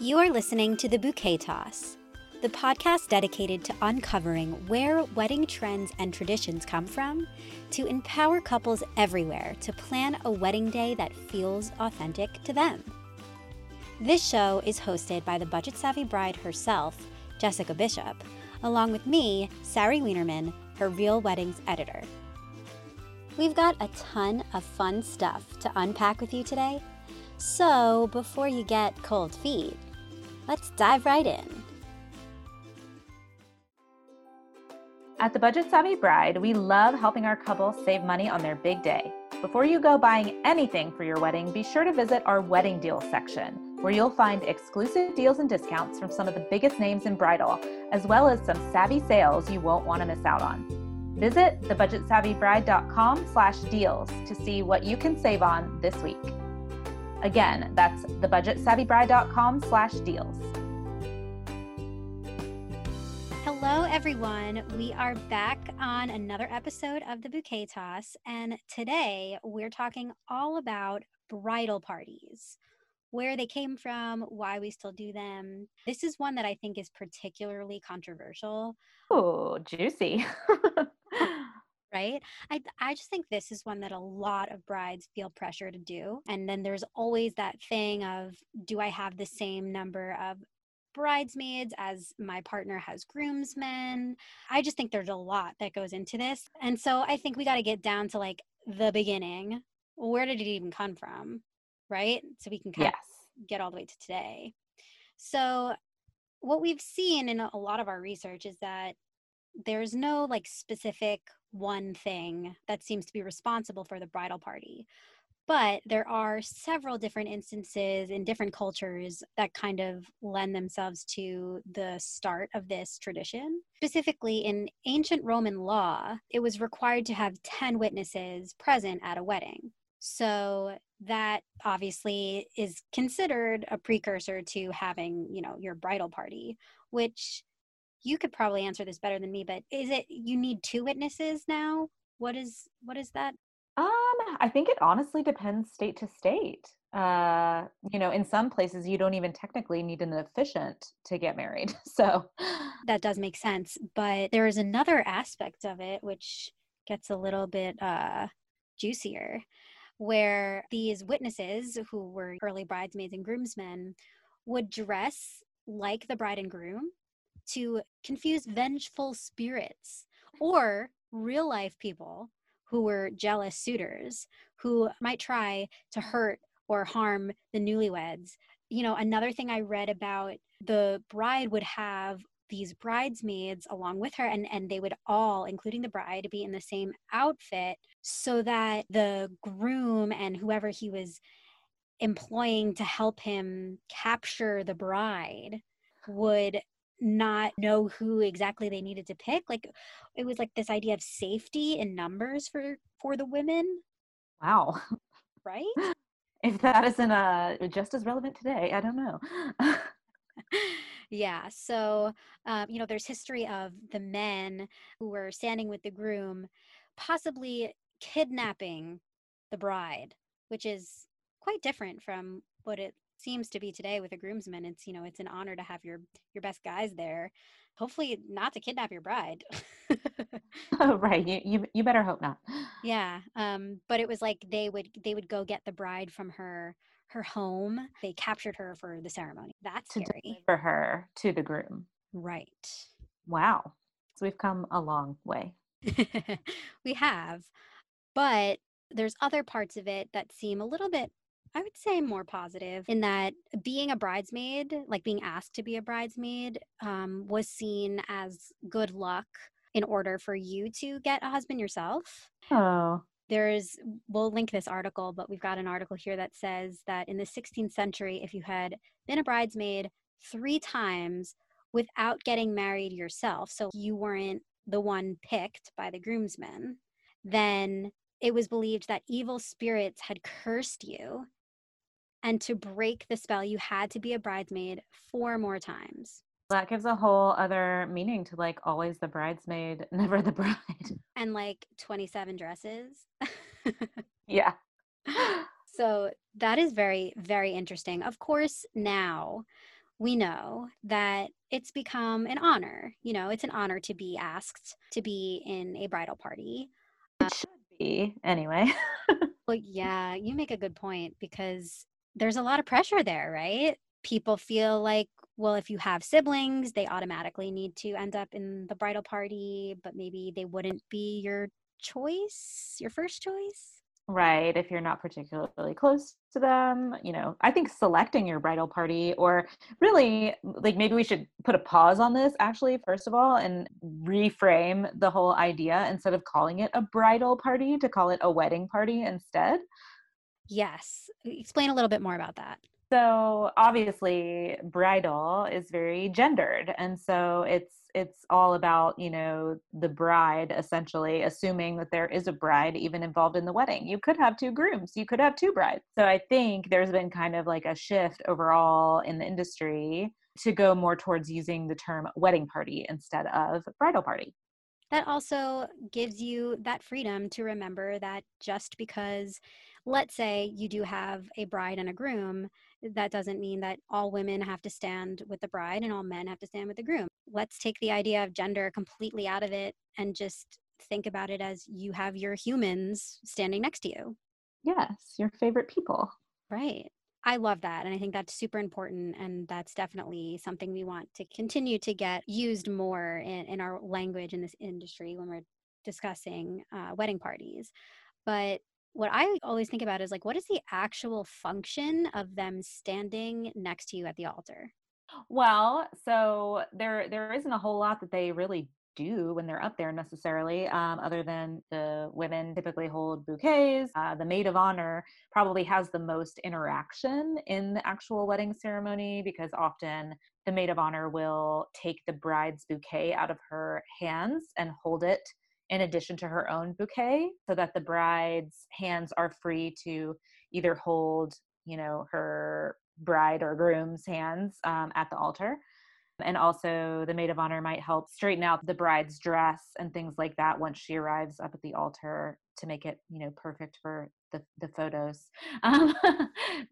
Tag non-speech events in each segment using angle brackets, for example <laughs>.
You are listening to The Bouquet Toss, the podcast dedicated to uncovering where wedding trends and traditions come from to empower couples everywhere to plan a wedding day that feels authentic to them. This show is hosted by the budget savvy bride herself, Jessica Bishop, along with me, Sari Wienerman, her Real Weddings editor. We've got a ton of fun stuff to unpack with you today, so before you get cold feet, let's dive right in. At the Budget Savvy Bride, we love helping our couples save money on their big day. Before you go buying anything for your wedding, be sure to visit our wedding deals section, where you'll find exclusive deals and discounts from some of the biggest names in bridal, as well as some savvy sales you won't want to miss out on. Visit thebudgetsavvybride.com slash deals to see what you can save on this week. Again, that's thebudgetsavvybride.com slash deals. Hello, everyone. We are back on another episode of the Bouquet Toss, and today we're talking all about bridal parties, where they came from, why we still do them. This is one that I think is particularly controversial. Oh, juicy. <laughs> right? I I just think this is one that a lot of brides feel pressure to do. And then there's always that thing of do I have the same number of bridesmaids as my partner has groomsmen? I just think there's a lot that goes into this. And so I think we got to get down to like the beginning. Where did it even come from? Right? So we can kind yes. of get all the way to today. So what we've seen in a lot of our research is that there's no like specific one thing that seems to be responsible for the bridal party. But there are several different instances in different cultures that kind of lend themselves to the start of this tradition. Specifically, in ancient Roman law, it was required to have 10 witnesses present at a wedding. So that obviously is considered a precursor to having, you know, your bridal party, which you could probably answer this better than me, but is it you need two witnesses now? What is what is that? Um, I think it honestly depends state to state. Uh, you know, in some places you don't even technically need an officiant to get married. <laughs> So that does make sense, but there is another aspect of it which gets a little bit uh juicier where these witnesses who were early bridesmaids and groomsmen would dress like the bride and groom to confuse vengeful spirits or real life people who were jealous suitors who might try to hurt or harm the newlyweds. You know, another thing I read about the bride would have these bridesmaids along with her and and they would all including the bride be in the same outfit so that the groom and whoever he was employing to help him capture the bride would not know who exactly they needed to pick like it was like this idea of safety in numbers for for the women. Wow. Right? <laughs> If that isn't uh just as relevant today i don't know. <laughs> Yeah so um, you know there's history of the men who were standing with the groom possibly kidnapping the bride which is quite different from what it seems to be today with a groomsman it's you know it's an honor to have your your best guys there. Hopefully not to kidnap your bride. Oh, <laughs> <laughs> right you, you you better hope not. Yeah um but it was like they would they would go get the bride from her her home. They captured her for the ceremony. That's to scary. for her to the groom. Right. Wow. So we've come a long way. <laughs> We have but there's other parts of it that seem a little bit I would say more positive in that being a bridesmaid, like being asked to be a bridesmaid, um, was seen as good luck in order for you to get a husband yourself. Oh. There's, we'll link this article, but we've got an article here that says that in the 16th century, if you had been a bridesmaid three times without getting married yourself, so you weren't the one picked by the groomsmen, then it was believed that evil spirits had cursed you and to break the spell, you had to be a bridesmaid four more times. That gives a whole other meaning to like always the bridesmaid, <laughs> never the bride. And like 27 dresses. <laughs> yeah. So that is very, very interesting. Of course, now we know that it's become an honor. You know, it's an honor to be asked to be in a bridal party. It should be, anyway. <laughs> well, yeah, you make a good point because there's a lot of pressure there, right? People feel like, well, if you have siblings, they automatically need to end up in the bridal party, but maybe they wouldn't be your choice, your first choice. Right. If you're not particularly close to them, you know, I think selecting your bridal party or really like maybe we should put a pause on this actually, first of all, and reframe the whole idea instead of calling it a bridal party to call it a wedding party instead. Yes. Explain a little bit more about that. So obviously bridal is very gendered and so it's it's all about you know the bride essentially assuming that there is a bride even involved in the wedding you could have two grooms you could have two brides so i think there's been kind of like a shift overall in the industry to go more towards using the term wedding party instead of bridal party that also gives you that freedom to remember that just because let's say you do have a bride and a groom that doesn't mean that all women have to stand with the bride and all men have to stand with the groom. Let's take the idea of gender completely out of it and just think about it as you have your humans standing next to you. Yes, your favorite people. Right. I love that. And I think that's super important. And that's definitely something we want to continue to get used more in, in our language in this industry when we're discussing uh, wedding parties. But what I always think about is like, what is the actual function of them standing next to you at the altar? Well, so there there isn't a whole lot that they really do when they're up there necessarily, um, other than the women typically hold bouquets. Uh, the maid of honor probably has the most interaction in the actual wedding ceremony because often the maid of honor will take the bride's bouquet out of her hands and hold it in addition to her own bouquet so that the bride's hands are free to either hold you know her bride or groom's hands um, at the altar. And also the maid of honor might help straighten out the bride's dress and things like that once she arrives up at the altar to make it you know perfect for the, the photos <laughs> um,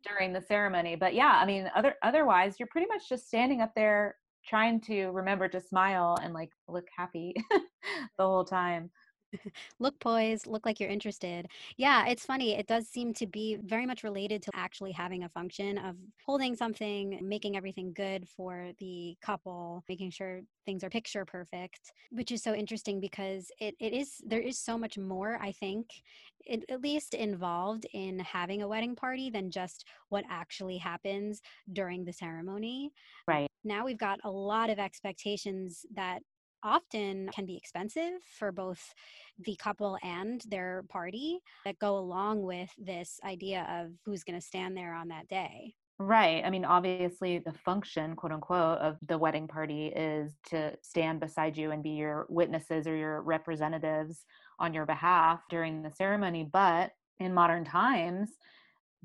during the ceremony. But yeah i mean other otherwise you're pretty much just standing up there trying to remember to smile and like look happy <laughs> the whole time <laughs> look poised, look like you're interested. Yeah, it's funny. It does seem to be very much related to actually having a function of holding something, making everything good for the couple, making sure things are picture perfect, which is so interesting because it, it is, there is so much more, I think, it, at least involved in having a wedding party than just what actually happens during the ceremony. Right now we've got a lot of expectations that often can be expensive for both the couple and their party that go along with this idea of who's going to stand there on that day. Right. I mean, obviously, the function, quote unquote, of the wedding party is to stand beside you and be your witnesses or your representatives on your behalf during the ceremony. But in modern times,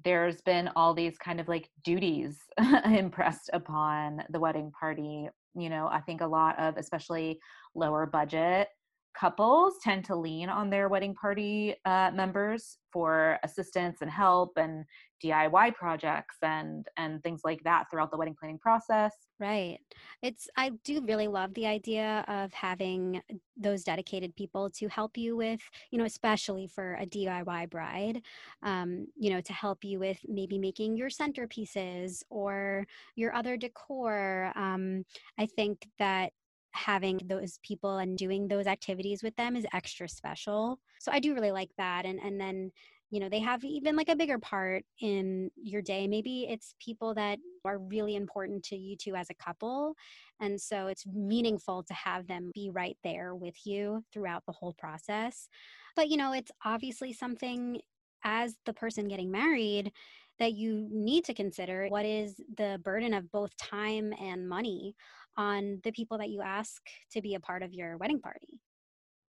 there's been all these kind of like duties <laughs> impressed upon the wedding party. You know, I think a lot of especially lower budget couples tend to lean on their wedding party uh, members for assistance and help and DIY projects and and things like that throughout the wedding planning process. Right. It's I do really love the idea of having those dedicated people to help you with, you know, especially for a DIY bride, um, you know, to help you with maybe making your centerpieces or your other decor. Um, I think that having those people and doing those activities with them is extra special. So I do really like that. And and then you know they have even like a bigger part in your day maybe it's people that are really important to you two as a couple and so it's meaningful to have them be right there with you throughout the whole process but you know it's obviously something as the person getting married that you need to consider what is the burden of both time and money on the people that you ask to be a part of your wedding party.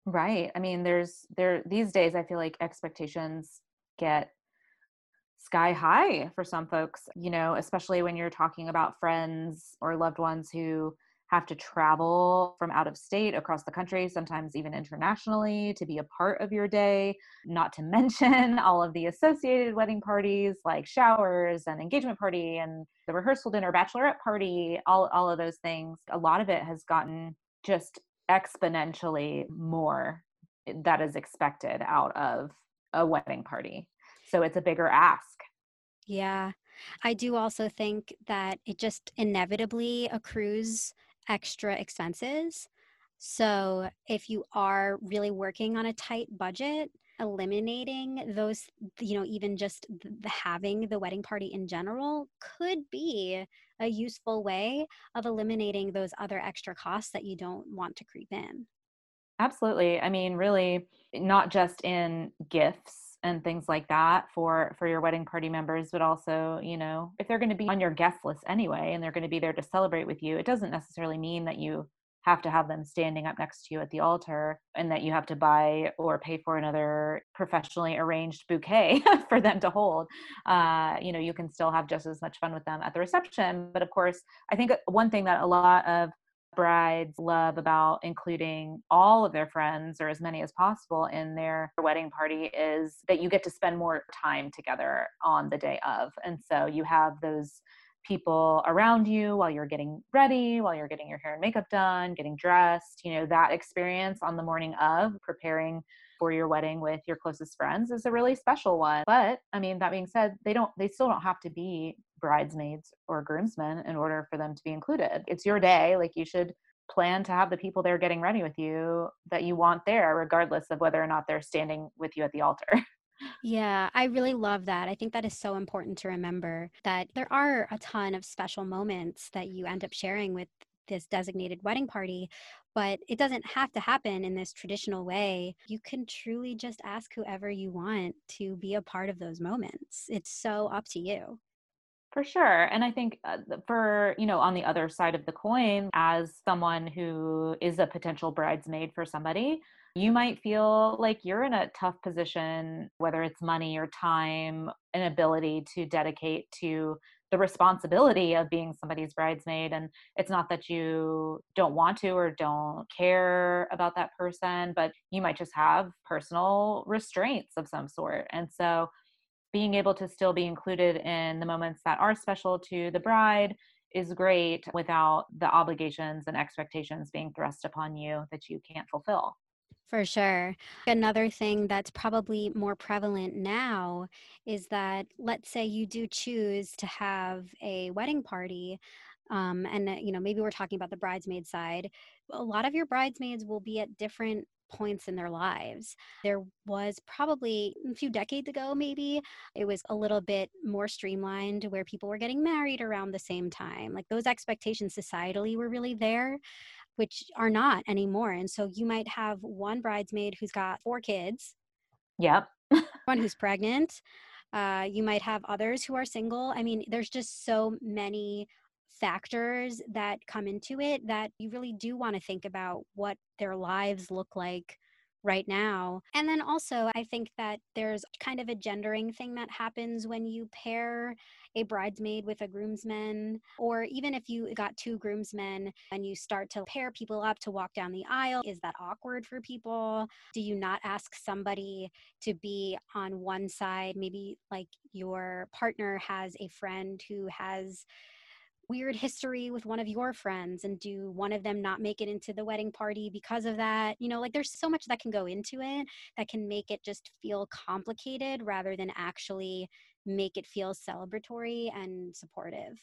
Right. I mean, there's there these days I feel like expectations get sky high for some folks, you know, especially when you're talking about friends or loved ones who have to travel from out of state across the country, sometimes even internationally, to be a part of your day. Not to <laughs> mention all of the associated wedding parties like showers and engagement party and the rehearsal dinner, bachelorette party, all, all of those things. A lot of it has gotten just exponentially more that is expected out of a wedding party. So it's a bigger ask. Yeah. I do also think that it just inevitably accrues extra expenses. So if you are really working on a tight budget, eliminating those, you know, even just the, having the wedding party in general could be a useful way of eliminating those other extra costs that you don't want to creep in. Absolutely. I mean, really, not just in gifts and things like that for for your wedding party members but also you know if they're going to be on your guest list anyway and they're going to be there to celebrate with you it doesn't necessarily mean that you have to have them standing up next to you at the altar and that you have to buy or pay for another professionally arranged bouquet <laughs> for them to hold. Uh, you know, you can still have just as much fun with them at the reception. But of course, I think one thing that a lot of brides love about including all of their friends or as many as possible in their wedding party is that you get to spend more time together on the day of. And so you have those people around you while you're getting ready, while you're getting your hair and makeup done, getting dressed, you know, that experience on the morning of preparing for your wedding with your closest friends is a really special one. But I mean, that being said, they don't, they still don't have to be bridesmaids or groomsmen in order for them to be included. It's your day. Like you should plan to have the people there getting ready with you that you want there, regardless of whether or not they're standing with you at the altar. <laughs> Yeah, I really love that. I think that is so important to remember that there are a ton of special moments that you end up sharing with this designated wedding party, but it doesn't have to happen in this traditional way. You can truly just ask whoever you want to be a part of those moments. It's so up to you. For sure. And I think uh, for, you know, on the other side of the coin, as someone who is a potential bridesmaid for somebody, you might feel like you're in a tough position, whether it's money or time, an ability to dedicate to the responsibility of being somebody's bridesmaid. And it's not that you don't want to or don't care about that person, but you might just have personal restraints of some sort. And so being able to still be included in the moments that are special to the bride is great without the obligations and expectations being thrust upon you that you can't fulfill. For sure. Another thing that's probably more prevalent now is that let's say you do choose to have a wedding party um, and you know maybe we're talking about the bridesmaid side a lot of your bridesmaids will be at different points in their lives. There was probably a few decades ago, maybe, it was a little bit more streamlined where people were getting married around the same time. Like those expectations societally were really there, which are not anymore. And so you might have one bridesmaid who's got four kids. Yep. <laughs> one who's pregnant. Uh, you might have others who are single. I mean, there's just so many factors that come into it that you really do want to think about what their lives look like right now. And then also, I think that there's kind of a gendering thing that happens when you pair a bridesmaid with a groomsman, or even if you got two groomsmen and you start to pair people up to walk down the aisle, is that awkward for people? Do you not ask somebody to be on one side? Maybe like your partner has a friend who has weird history with one of your friends and do one of them not make it into the wedding party because of that you know like there's so much that can go into it that can make it just feel complicated rather than actually make it feel celebratory and supportive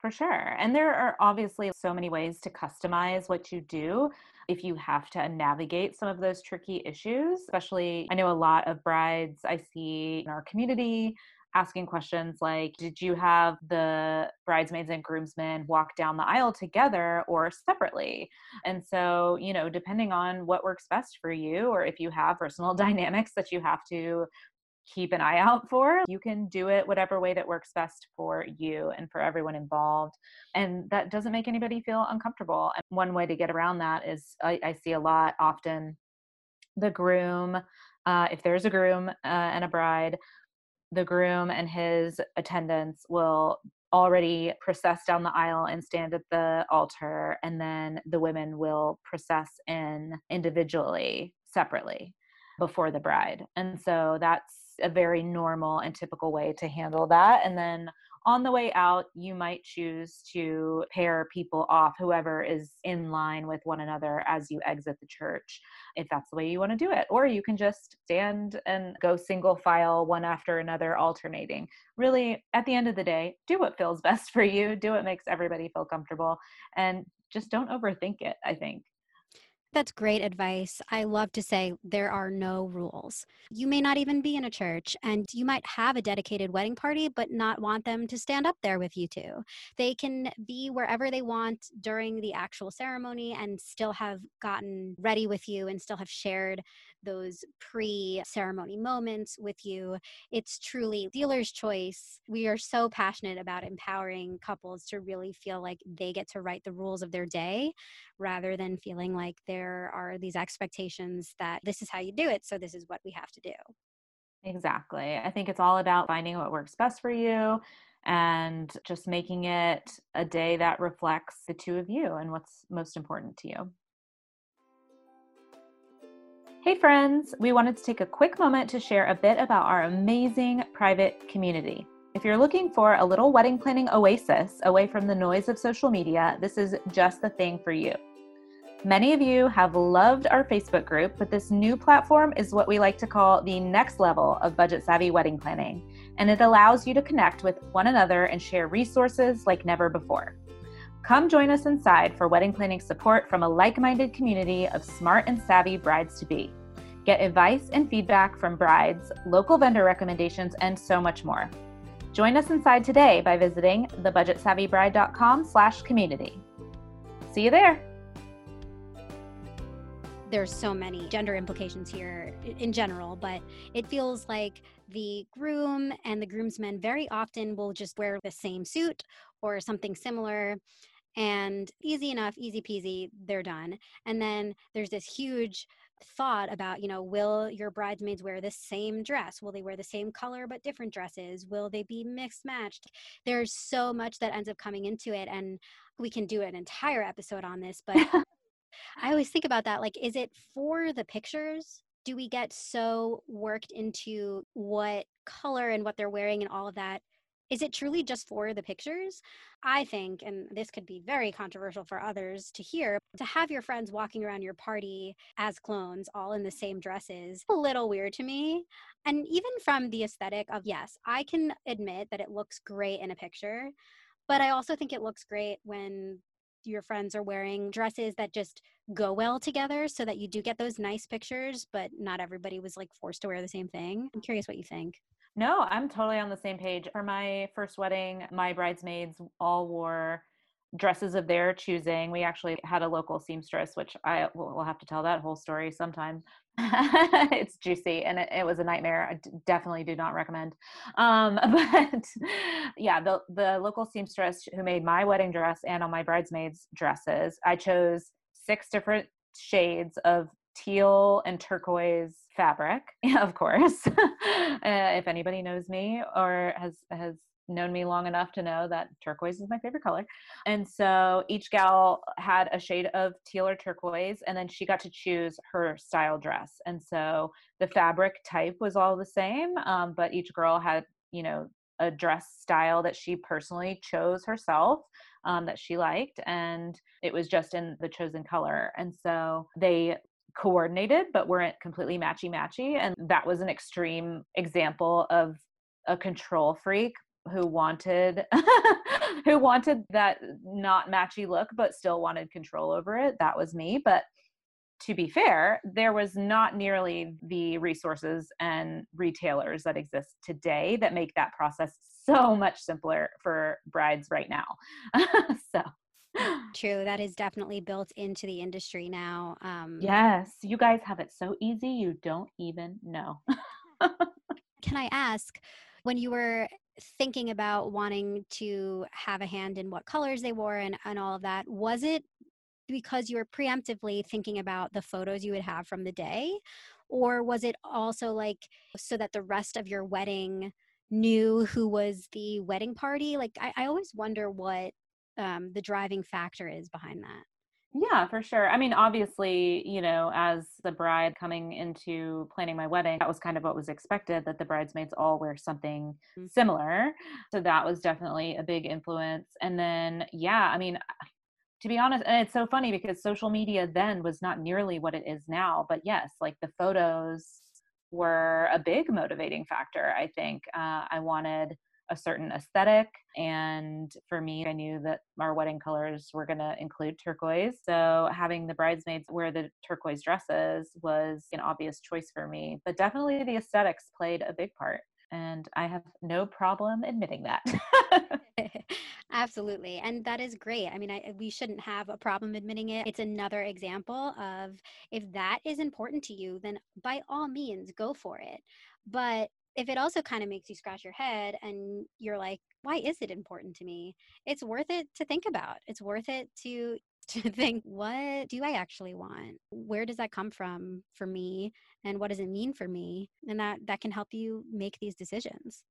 for sure. And there are obviously so many ways to customize what you do if you have to navigate some of those tricky issues. Especially, I know a lot of brides I see in our community asking questions like Did you have the bridesmaids and groomsmen walk down the aisle together or separately? And so, you know, depending on what works best for you, or if you have personal <laughs> dynamics that you have to keep an eye out for. You can do it whatever way that works best for you and for everyone involved. And that doesn't make anybody feel uncomfortable. And one way to get around that is I, I see a lot often the groom, uh, if there's a groom uh, and a bride, the groom and his attendants will already process down the aisle and stand at the altar, and then the women will process in individually, separately before the bride. And so that's a very normal and typical way to handle that. And then on the way out, you might choose to pair people off, whoever is in line with one another as you exit the church, if that's the way you want to do it. Or you can just stand and go single file, one after another, alternating. Really, at the end of the day, do what feels <laughs> best for you, do what makes everybody feel comfortable, and just don't overthink it, I think. That's great advice. I love to say there are no rules. You may not even be in a church, and you might have a dedicated wedding party, but not want them to stand up there with you two. They can be wherever they want during the actual ceremony and still have gotten ready with you and still have shared those pre ceremony moments with you. It's truly dealer's choice. We are so passionate about empowering couples to really feel like they get to write the rules of their day rather than feeling like there are these expectations that this is how you do it, so this is what we have to do. Exactly. I think it's all about finding what works best for you and just making it a day that reflects the two of you and what's most important to you. Hey, friends, we wanted to take a quick moment to share a bit about our amazing private community. If you're looking for a little wedding planning oasis away from the noise of social media, this is just the thing for you. Many of you have loved our Facebook group, but this new platform is what we like to call the next level of budget savvy wedding planning, and it allows you to connect with one another and share resources like never before. Come join us inside for wedding planning support from a like minded community of smart and savvy brides to be. Get advice and feedback from brides, local vendor recommendations, and so much more. Join us inside today by visiting thebudgetsavvybride.com slash community. See you there. There's so many gender implications here in general, but it feels like the groom and the groomsmen very often will just wear the same suit or something similar and easy enough, easy peasy, they're done. And then there's this huge thought about, you know, will your bridesmaids wear the same dress? Will they wear the same color but different dresses? Will they be mixed matched? There's so much that ends up coming into it. And we can do an entire episode on this, but <laughs> I always think about that. Like, is it for the pictures? Do we get so worked into what color and what they're wearing and all of that is it truly just for the pictures? I think, and this could be very controversial for others to hear, to have your friends walking around your party as clones, all in the same dresses, a little weird to me. And even from the aesthetic of, yes, I can admit that it looks great in a picture, but I also think it looks great when your friends are wearing dresses that just go well together so that you do get those nice pictures, but not everybody was like forced to wear the same thing. I'm curious what you think. No, I'm totally on the same page. For my first wedding, my bridesmaids all wore dresses of their choosing. We actually had a local seamstress, which I will have to tell that whole story sometime. <laughs> it's juicy and it, it, was a nightmare. I d- definitely do not recommend. Um, <laughs> but yeah, the the local seamstress who made my wedding dress and all my bridesmaids dresses, I chose six different shades of teal and turquoise fabric, <laughs> of course. uh, if anybody knows me or has has known me long enough to know that turquoise is my favorite color. And so each gal had a shade of teal or turquoise, and then she got to choose her style dress. And so the fabric type was all the same, um, but each girl had, you know, a dress style that she personally chose herself um, that she liked. And it was just in the chosen color. And so they coordinated but weren't completely matchy matchy and that was an extreme example of a control freak who wanted <laughs> who wanted that not matchy look but still wanted control over it that was me but to be fair there was not nearly the resources and retailers that exist today that make that process so much simpler for brides right now <laughs> so True. That is definitely built into the industry now. Um, yes. You guys have it so easy, you don't even know. can I ask, when you were thinking about wanting to have a hand in what colors they wore and, and all of that, was it because you were preemptively thinking about the photos you would have from the day? Or was it also like so that the rest of your wedding knew who was the wedding party? Like, I, I always wonder what um, the driving factor is behind that. Yeah, for sure. I mean, obviously, you know, as the bride coming into planning my wedding, that was kind of what was expected that the bridesmaids all wear something mm-hmm. similar. So that was definitely a big influence. And then, yeah, I mean, to be honest, and it's so funny because social media then was not nearly what it is now. But yes, like the photos were a big motivating factor, I think. Uh, I wanted a certain aesthetic. And for me, I knew that our wedding colors were going to include turquoise. So having the bridesmaids wear the turquoise dresses was an obvious choice for me. But definitely the aesthetics played a big part. And I have no problem admitting that. <laughs> <laughs> Absolutely. And that is great. I mean, I, we shouldn't have a problem admitting it. It's another example of if that is important to you, then by all means, go for it. But if it also kind of makes you scratch your head and you're like why is it important to me? It's worth it to think about it's worth it to <laughs> to think what do i actually want? Where does that come from for me? And what does it mean for me? And that that can help you make these decisions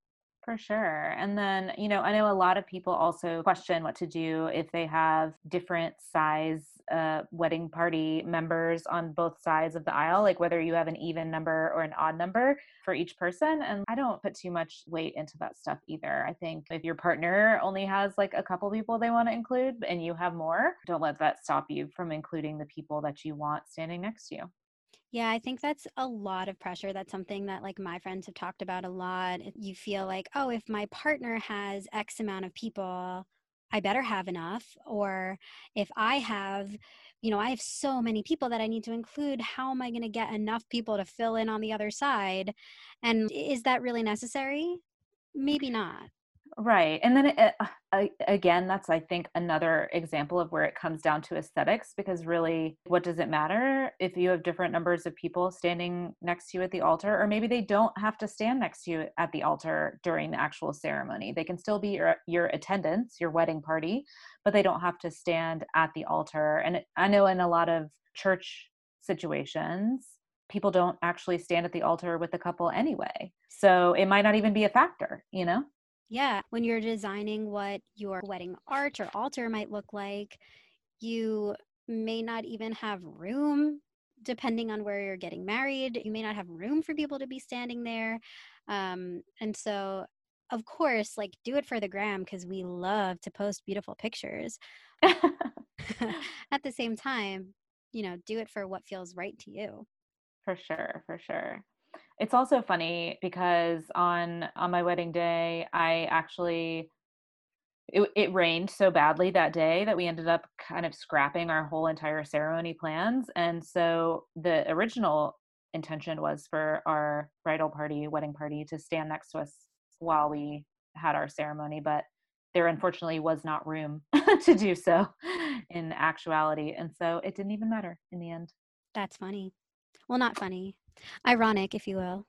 for sure. And then, you know, I know a lot of people also question what to do if they have different size uh, wedding party members on both sides of the aisle, like whether you have an even number or an odd number for each person. And I don't put too much weight into that stuff either. I think if your partner only has like a couple people they want to include and you have more, don't let that stop you from including the people that you want standing next to you. Yeah, I think that's a lot of pressure. That's something that like my friends have talked about a lot. You feel like, oh, if my partner has X amount of people, I better have enough. Or if I have, you know, I have so many people that I need to include, how am I going to get enough people to fill in on the other side? And is that really necessary? Maybe not. Right. And then it, uh, again, that's, I think, another example of where it comes down to aesthetics because really, what does it matter if you have different numbers of people standing next to you at the altar? Or maybe they don't have to stand next to you at the altar during the actual ceremony. They can still be your, your attendants, your wedding party, but they don't have to stand at the altar. And I know in a lot of church situations, people don't actually stand at the altar with the couple anyway. So it might not even be a factor, you know? Yeah, when you're designing what your wedding arch or altar might look like, you may not even have room depending on where you're getting married. You may not have room for people to be standing there. Um, and so, of course, like do it for the gram because we love to post beautiful pictures. <laughs> <laughs> At the same time, you know, do it for what feels right to you. For sure, for sure it's also funny because on on my wedding day i actually it, it rained so badly that day that we ended up kind of scrapping our whole entire ceremony plans. And so the original intention was for our bridal party wedding party to stand next to us while we had our ceremony but there unfortunately was not room <laughs> to do so in actuality. And so it didn't even matter in the end. That's funny. Well not funny Ironic, if you will.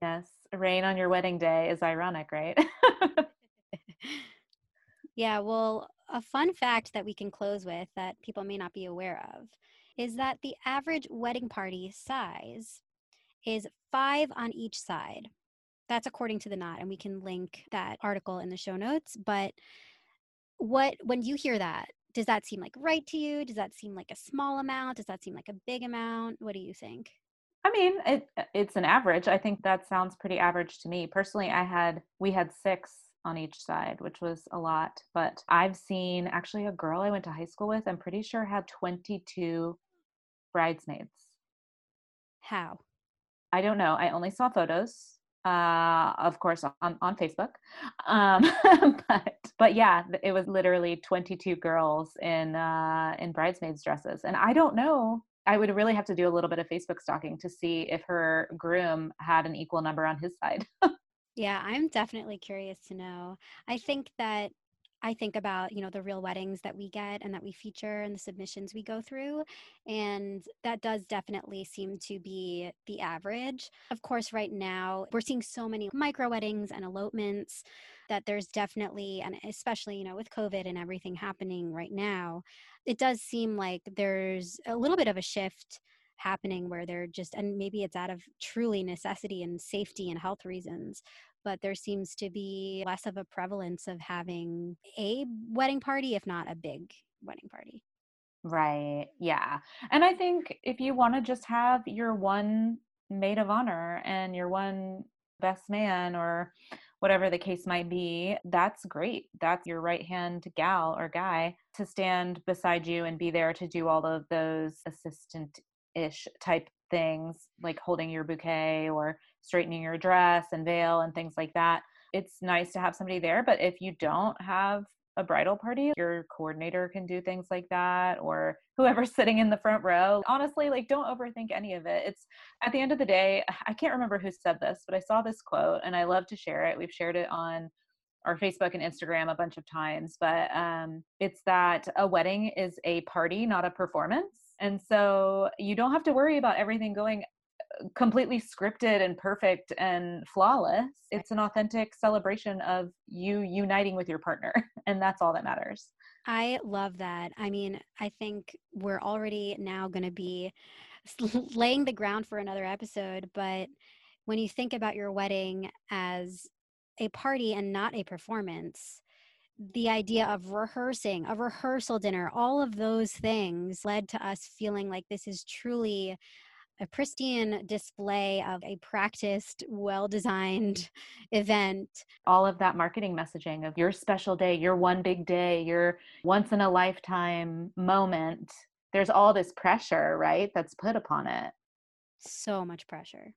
Yes, rain on your wedding day is ironic, right? <laughs> yeah, well, a fun fact that we can close with that people may not be aware of is that the average wedding party size is five on each side. That's according to the knot, and we can link that article in the show notes. But what when you hear that, does that seem like right to you? Does that seem like a small amount? Does that seem like a big amount? What do you think? I mean, it uh, it's an average. I think that sounds pretty average to me. Personally, I had we had 6 on each side, which was a lot, but I've seen actually a girl I went to high school with, I'm pretty sure had 22 bridesmaids. How? I don't know. I only saw photos uh of course on on facebook um <laughs> but but yeah it was literally 22 girls in uh in bridesmaids dresses and i don't know I would really have to do a little bit of Facebook stalking to see if her groom had an equal number on his side. <laughs> yeah, I'm definitely curious to know. I think that I think about, you know, the real weddings that we get and that we feature and the submissions we go through. And that does definitely seem to be the average. Of course, right now we're seeing so many micro weddings and elopements that there's definitely, and especially, you know, with COVID and everything happening right now, it does seem like there's a little bit of a shift happening where they're just and maybe it's out of truly necessity and safety and health reasons but there seems to be less of a prevalence of having a wedding party if not a big wedding party. Right yeah and i think if you want to just have your one maid of honor and your one best man or whatever the case might be, that's great. That's your right hand gal or guy to stand beside you and be there to do all of those assistant ish type things like holding your bouquet or straightening your dress and veil and things like that. It's nice to have somebody there, but if you don't have a bridal party, your coordinator can do things like that or whoever's <laughs> sitting in the front row. Honestly, like don't overthink any of it. It's at the end of the day, <sighs> I can't remember who said this, but I saw this quote and I love to share it. We've shared it on our Facebook and Instagram a bunch of times, but um, it's that a wedding is a party, not a performance. And so you don't have to worry about everything going completely scripted and perfect and flawless. It's an authentic celebration of you uniting with your partner, <laughs> and that's all that matters. I love that. I mean, I think we're already now going to be laying the ground for another episode, but when you think about your wedding as a party and not a performance, the idea of rehearsing, a rehearsal dinner, all of those things led to us feeling like this is truly a pristine display of a practiced, well designed <laughs> event. All of that marketing messaging of your special day, your one big day, your once in a lifetime moment. There's all this pressure, right? That's put upon it. So much pressure.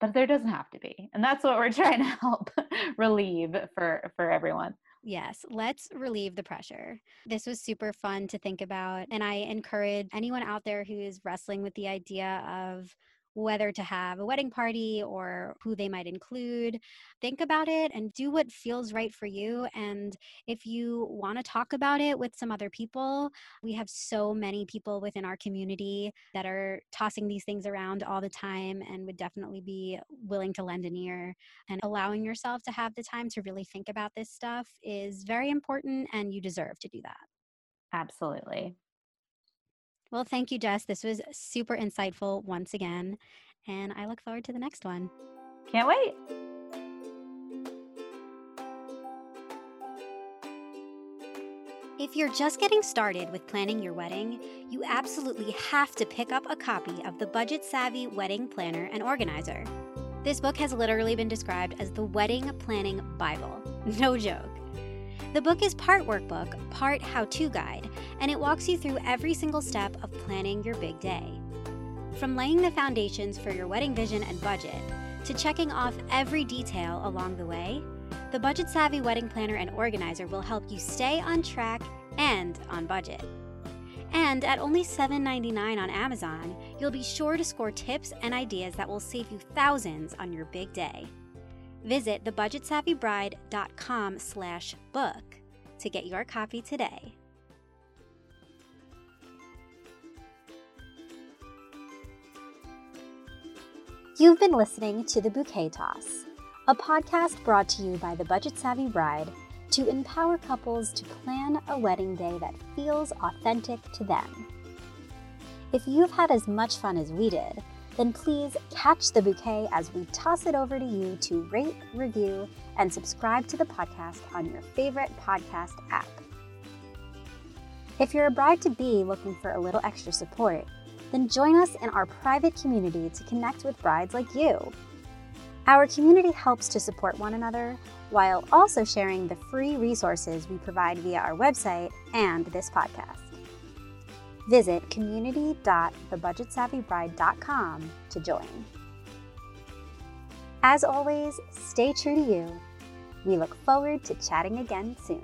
But there doesn't have to be. And that's what we're <laughs> trying to help <laughs> relieve for for everyone. Yes, let's relieve the pressure. This was super fun to think about. And I encourage anyone out there who is wrestling with the idea of whether to have a wedding party or who they might include. Think about it and do what feels right for you. And if you want to talk about it with some other people, we have so many people within our community that are tossing these things around all the time and would definitely be willing to lend an ear. And allowing yourself to have the time to really think about this stuff is very important, and you deserve to do that. Absolutely. Well, thank you, Jess. This was super insightful once again, and I look forward to the next one. Can't wait. If you're just getting started with planning your wedding, you absolutely have to pick up a copy of the Budget Savvy Wedding Planner and Organizer. This book has literally been described as the wedding planning Bible. <laughs> No joke. The book is part workbook, part how to guide, and it walks you through every single step of planning your big day. From laying the foundations for your wedding vision and budget to checking off every detail along the way, the Budget Savvy Wedding Planner and Organizer will help you stay on track and on budget. And at only $7.99 on Amazon, you'll be sure to score tips and ideas that will save you thousands on your big day. Visit thebudgetsavvybride.com slash book to get your copy today. You've been listening to The Bouquet Toss, a podcast brought to you by the Budget Savvy Bride to empower couples to plan a wedding day that feels authentic to them. If you've had as much fun as we did, then please catch the bouquet as we toss it over to you to rate, review, and subscribe to the podcast on your favorite podcast app. If you're a bride to be looking for a little extra support, then join us in our private community to connect with brides like you. Our community helps to support one another while also sharing the free resources we provide via our website and this podcast. Visit community.thebudgetsavvybride.com to join. As always, stay true to you. We look forward to chatting again soon.